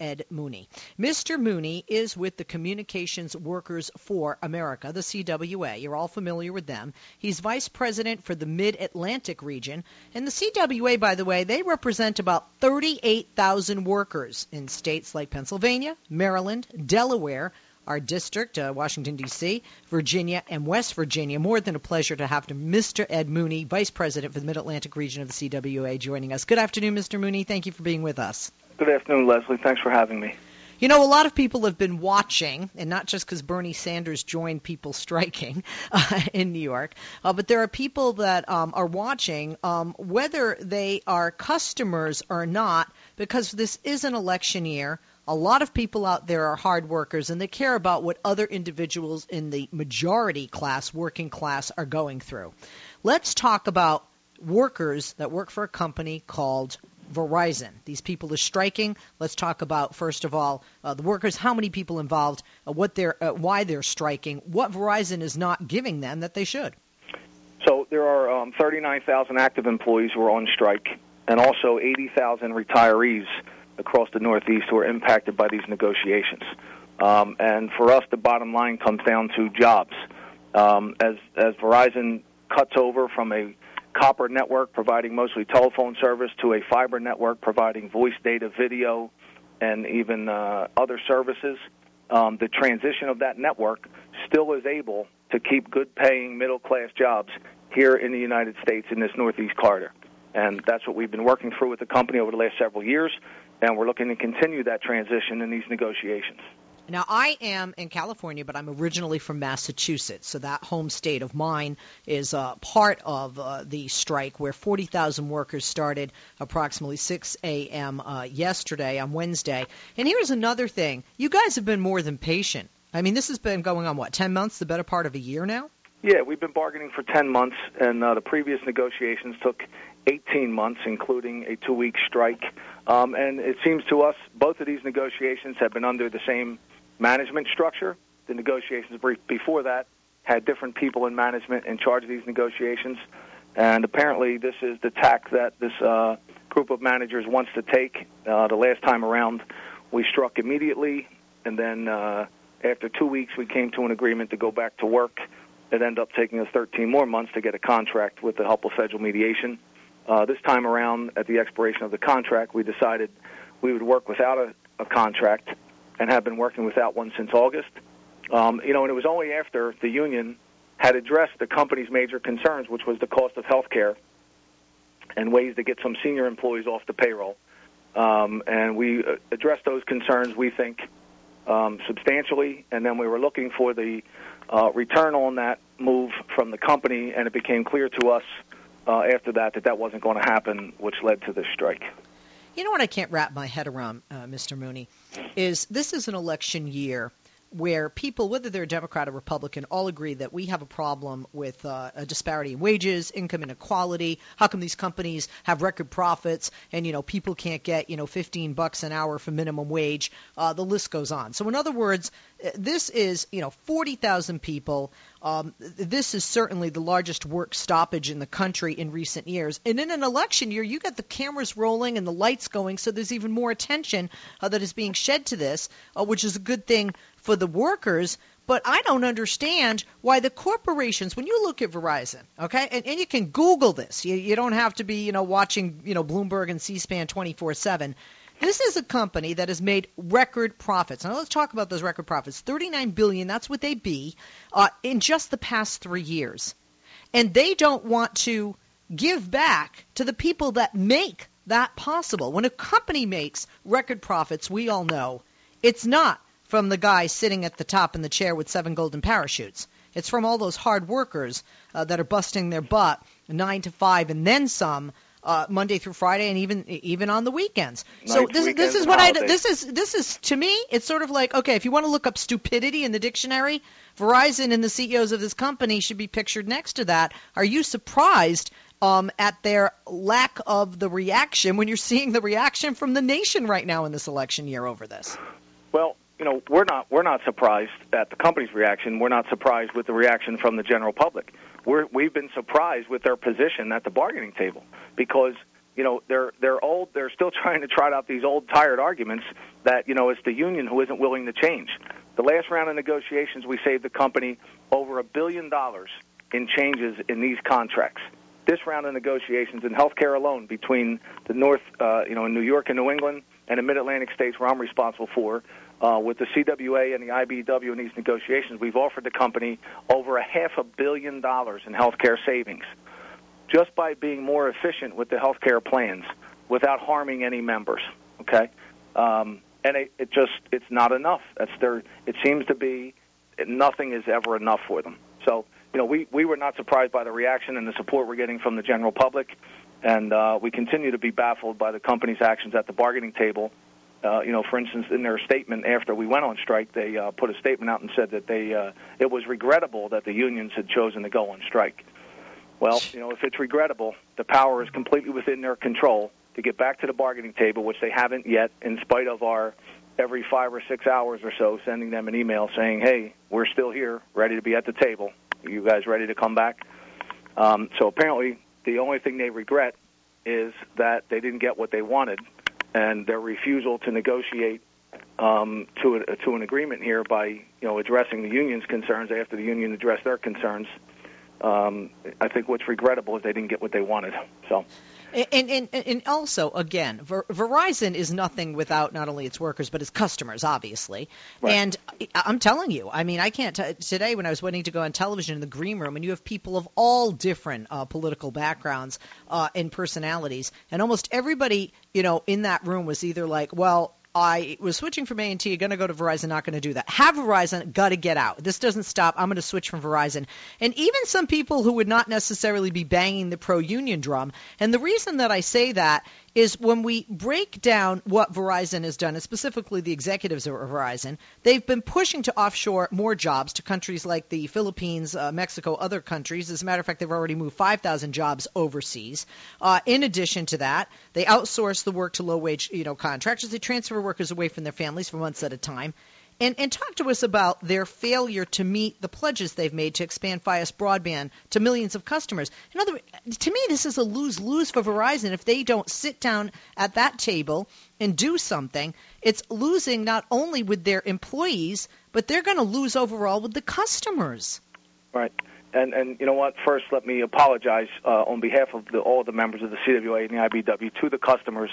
Ed Mooney. Mr. Mooney is with the Communications Workers for America, the CWA. You're all familiar with them. He's vice president for the Mid Atlantic region. And the CWA, by the way, they represent about 38,000 workers in states like Pennsylvania, Maryland, Delaware, our district, uh, Washington, D.C., Virginia, and West Virginia. More than a pleasure to have Mr. Ed Mooney, Vice President for the Mid Atlantic region of the CWA, joining us. Good afternoon, Mr. Mooney. Thank you for being with us. Good afternoon, Leslie. Thanks for having me. You know, a lot of people have been watching, and not just because Bernie Sanders joined people striking uh, in New York, uh, but there are people that um, are watching um, whether they are customers or not, because this is an election year. A lot of people out there are hard workers and they care about what other individuals in the majority class, working class, are going through. Let's talk about workers that work for a company called Verizon. These people are striking. Let's talk about first of all uh, the workers, how many people involved, uh, what they're, uh, why they're striking, what Verizon is not giving them that they should. So there are um, 39,000 active employees who are on strike, and also 80,000 retirees across the Northeast who are impacted by these negotiations. Um, and for us, the bottom line comes down to jobs. Um, as as Verizon cuts over from a copper network providing mostly telephone service to a fiber network providing voice, data, video, and even uh, other services, um, the transition of that network still is able to keep good paying middle class jobs here in the United States in this Northeast corridor. And that's what we've been working through with the company over the last several years and we're looking to continue that transition in these negotiations. Now, I am in California, but I'm originally from Massachusetts, so that home state of mine is uh, part of uh, the strike where 40,000 workers started approximately 6 a.m. Uh, yesterday on Wednesday. And here's another thing you guys have been more than patient. I mean, this has been going on, what, 10 months, the better part of a year now? Yeah, we've been bargaining for 10 months, and uh, the previous negotiations took 18 months, including a two week strike. Um, and it seems to us both of these negotiations have been under the same management structure. The negotiations before that had different people in management in charge of these negotiations. And apparently, this is the tack that this uh, group of managers wants to take. Uh, the last time around, we struck immediately, and then uh, after two weeks, we came to an agreement to go back to work. It ended up taking us 13 more months to get a contract with the help of federal mediation. Uh, this time around, at the expiration of the contract, we decided we would work without a, a contract and have been working without one since August. Um, you know, and it was only after the union had addressed the company's major concerns, which was the cost of health care and ways to get some senior employees off the payroll. Um, and we uh, addressed those concerns, we think, um, substantially. And then we were looking for the uh, return on that move from the company, and it became clear to us uh, after that that that wasn't going to happen, which led to this strike. You know what I can't wrap my head around, uh, Mr. Mooney, is this is an election year where people, whether they're Democrat or Republican, all agree that we have a problem with uh, a disparity in wages, income inequality. How come these companies have record profits and you know people can't get you know 15 bucks an hour for minimum wage? Uh, the list goes on. So in other words, this is you know 40,000 people. Um, this is certainly the largest work stoppage in the country in recent years. And in an election year, you got the cameras rolling and the lights going, so there's even more attention uh, that is being shed to this, uh, which is a good thing for the workers, but I don't understand why the corporations, when you look at Verizon, okay, and, and you can Google this, you, you don't have to be, you know, watching, you know, Bloomberg and C-SPAN 24/7. This is a company that has made record profits. Now let's talk about those record profits. 39 billion, that's what they be uh, in just the past three years, and they don't want to give back to the people that make that possible. When a company makes record profits, we all know it's not from the guy sitting at the top in the chair with seven golden parachutes. It's from all those hard workers uh, that are busting their butt nine to five and then some. Uh, Monday through Friday, and even even on the weekends. so this weekends this is what holidays. I this is this is to me. It's sort of like okay, if you want to look up stupidity in the dictionary, Verizon and the CEOs of this company should be pictured next to that. Are you surprised um, at their lack of the reaction when you're seeing the reaction from the nation right now in this election year over this? Well, you know, we're not we're not surprised at the company's reaction. We're not surprised with the reaction from the general public. We're we've been surprised with their position at the bargaining table because you know they're they're old. They're still trying to trot out these old tired arguments that you know it's the union who isn't willing to change. The last round of negotiations, we saved the company over a billion dollars in changes in these contracts. This round of negotiations in healthcare alone, between the North, uh, you know, in New York and New England, and the Mid Atlantic states, where I'm responsible for, uh, with the CWA and the IBEW in these negotiations, we've offered the company over a half a billion dollars in healthcare savings just by being more efficient with the healthcare plans without harming any members. Okay, um, and it, it just it's not enough. That's their. It seems to be nothing is ever enough for them. So you know, we we were not surprised by the reaction and the support we're getting from the general public, and uh, we continue to be baffled by the company's actions at the bargaining table. Uh, you know, for instance, in their statement after we went on strike, they uh, put a statement out and said that they uh, it was regrettable that the unions had chosen to go on strike. Well, you know, if it's regrettable, the power is completely within their control to get back to the bargaining table, which they haven't yet, in spite of our every five or six hours or so sending them an email saying, "Hey, we're still here, ready to be at the table. Are you guys ready to come back?" Um, so apparently, the only thing they regret is that they didn't get what they wanted, and their refusal to negotiate um, to a, to an agreement here by you know addressing the union's concerns after the union addressed their concerns um, I think what's regrettable is they didn't get what they wanted. So. And, and, and also, again, Ver- Verizon is nothing without not only its workers but its customers, obviously. Right. And I'm telling you, I mean, I can't t- today when I was waiting to go on television in the green room, and you have people of all different uh, political backgrounds uh, and personalities, and almost everybody, you know, in that room was either like, well, I was switching from AT&T, going to go to Verizon, not going to do that. Have Verizon, got to get out. This doesn't stop. I'm going to switch from Verizon. And even some people who would not necessarily be banging the pro-union drum. And the reason that I say that is when we break down what Verizon has done, and specifically the executives of Verizon, they've been pushing to offshore more jobs to countries like the Philippines, uh, Mexico, other countries. As a matter of fact, they've already moved 5,000 jobs overseas. Uh, in addition to that, they outsource the work to low-wage, you know, contractors. They transfer workers away from their families for months at a time and, and talk to us about their failure to meet the pledges they've made to expand Fios broadband to millions of customers. In other words, to me, this is a lose lose for Verizon if they don't sit down at that table and do something. It's losing not only with their employees, but they're going to lose overall with the customers. Right. And and you know what? First, let me apologize uh, on behalf of the, all the members of the CWA and the IBEW to the customers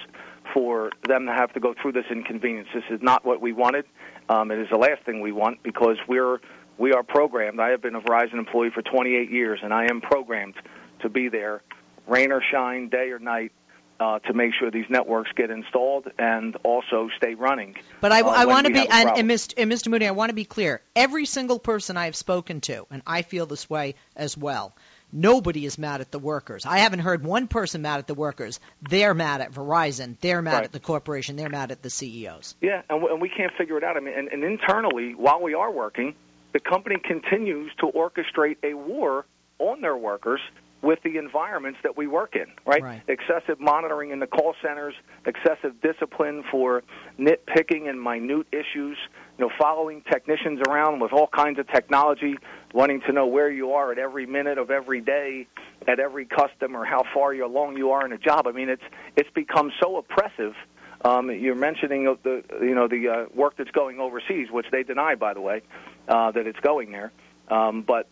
for them to have to go through this inconvenience. This is not what we wanted. Um, it is the last thing we want because we're we are programmed. I have been a Verizon employee for 28 years, and I am programmed to be there, rain or shine, day or night, uh, to make sure these networks get installed and also stay running. But I, uh, I want to be, and, and, Mr., and Mr. Mooney, I want to be clear. Every single person I have spoken to, and I feel this way as well, Nobody is mad at the workers. I haven't heard one person mad at the workers. They're mad at Verizon. They're mad right. at the corporation. They're mad at the CEOs. Yeah, and, w- and we can't figure it out. I mean, and, and internally, while we are working, the company continues to orchestrate a war on their workers with the environments that we work in, right? right? Excessive monitoring in the call centers, excessive discipline for nitpicking and minute issues, you know, following technicians around with all kinds of technology, wanting to know where you are at every minute of every day, at every customer, how far you along you are in a job. I mean, it's it's become so oppressive. Um, you're mentioning the you know the uh, work that's going overseas, which they deny, by the way, uh, that it's going there. Um, but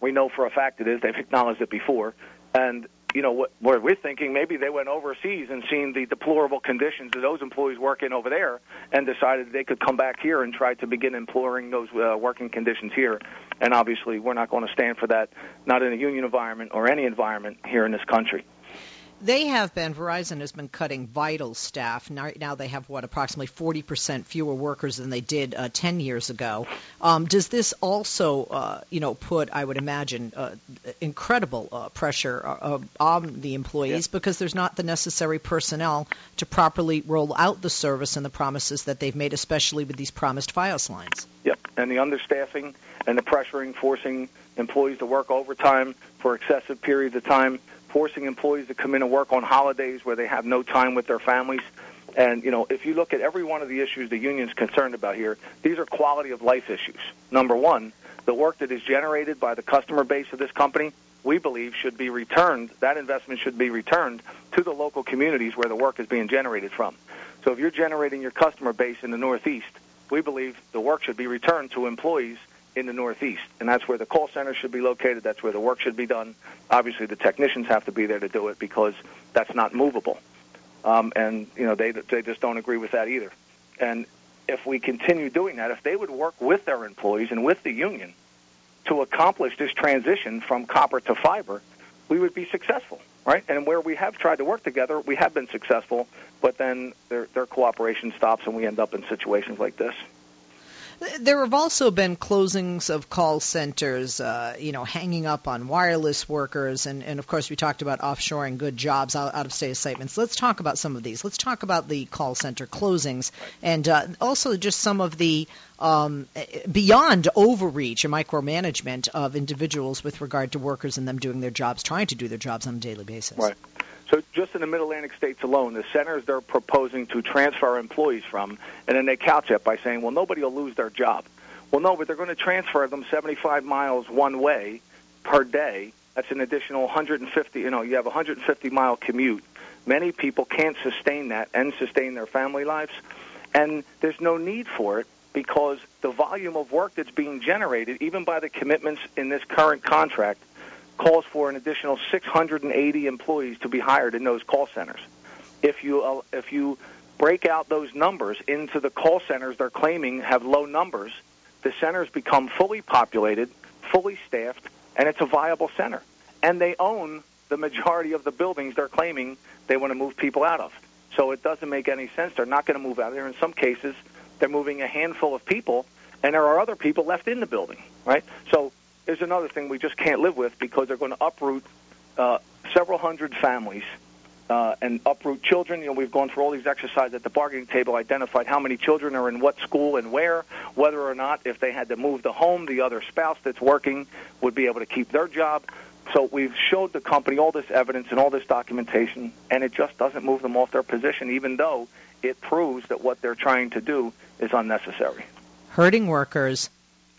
we know for a fact it is. They've acknowledged it before. And, you know, what, what we're thinking, maybe they went overseas and seen the deplorable conditions that those employees work in over there and decided they could come back here and try to begin imploring those uh, working conditions here. And obviously, we're not going to stand for that, not in a union environment or any environment here in this country they have been Verizon has been cutting vital staff. Now, now they have what approximately 40 percent fewer workers than they did uh, 10 years ago. Um, does this also, uh, you know, put I would imagine uh, incredible uh, pressure uh, on the employees yeah. because there's not the necessary personnel to properly roll out the service and the promises that they've made, especially with these promised FiOS lines. Yep, and the understaffing and the pressuring, forcing employees to work overtime for excessive periods of time forcing employees to come in and work on holidays where they have no time with their families. And, you know, if you look at every one of the issues the union's concerned about here, these are quality of life issues. Number one, the work that is generated by the customer base of this company we believe should be returned. That investment should be returned to the local communities where the work is being generated from. So if you're generating your customer base in the Northeast, we believe the work should be returned to employees in the Northeast, and that's where the call center should be located. That's where the work should be done. Obviously, the technicians have to be there to do it because that's not movable, um, and you know they they just don't agree with that either. And if we continue doing that, if they would work with their employees and with the union to accomplish this transition from copper to fiber, we would be successful, right? And where we have tried to work together, we have been successful, but then their their cooperation stops, and we end up in situations like this. There have also been closings of call centers, uh, you know, hanging up on wireless workers, and, and of course we talked about offshoring good jobs out, out of state assignments. Let's talk about some of these. Let's talk about the call center closings, and uh, also just some of the um, beyond overreach and micromanagement of individuals with regard to workers and them doing their jobs, trying to do their jobs on a daily basis. Right. So just in the Mid Atlantic states alone, the centers they're proposing to transfer employees from, and then they couch it by saying, well, nobody will lose their job. Well, no, but they're going to transfer them 75 miles one way per day. That's an additional 150. You know, you have a 150 mile commute. Many people can't sustain that and sustain their family lives, and there's no need for it because the volume of work that's being generated, even by the commitments in this current contract, calls for an additional 680 employees to be hired in those call centers. If you uh, if you break out those numbers into the call centers they're claiming have low numbers, the centers become fully populated, fully staffed, and it's a viable center. And they own the majority of the buildings they're claiming they want to move people out of. So it doesn't make any sense. They're not going to move out of there. In some cases, they're moving a handful of people, and there are other people left in the building, right? So is another thing we just can't live with because they're going to uproot uh, several hundred families uh, and uproot children. You know, we've gone through all these exercises at the bargaining table, identified how many children are in what school and where, whether or not if they had to move the home, the other spouse that's working would be able to keep their job. So we've showed the company all this evidence and all this documentation, and it just doesn't move them off their position, even though it proves that what they're trying to do is unnecessary. Hurting workers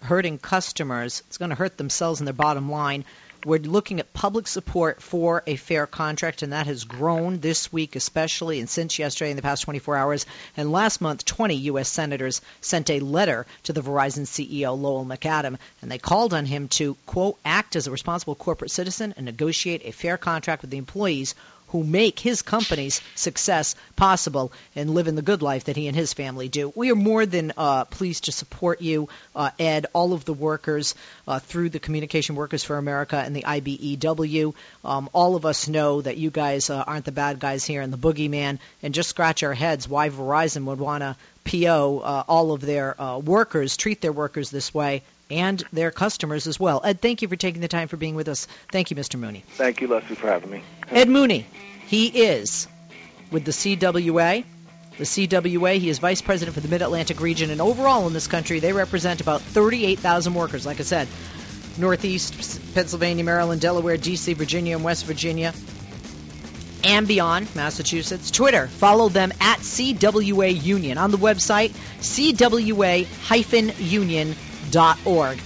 hurting customers. It's going to hurt themselves and their bottom line. We're looking at public support for a fair contract, and that has grown this week, especially, and since yesterday in the past 24 hours. And last month, 20 U.S. senators sent a letter to the Verizon CEO, Lowell McAdam, and they called on him to, quote, act as a responsible corporate citizen and negotiate a fair contract with the employees who make his company's success possible and living the good life that he and his family do. We are more than uh, pleased to support you, uh, Ed, all of the workers uh, through the Communication Workers for America and the IBEW. Um, all of us know that you guys uh, aren't the bad guys here and the boogeyman, and just scratch our heads why Verizon would want to PO uh, all of their uh, workers, treat their workers this way, and their customers as well. Ed, thank you for taking the time for being with us. Thank you, Mr. Mooney. Thank you, Leslie, for having me. Ed Mooney, he is with the CWA. The CWA, he is vice president for the Mid Atlantic region, and overall in this country, they represent about 38,000 workers. Like I said, Northeast, Pennsylvania, Maryland, Delaware, D.C., Virginia, and West Virginia, and beyond, Massachusetts. Twitter, follow them at CWA Union. On the website, CWA-Union.org.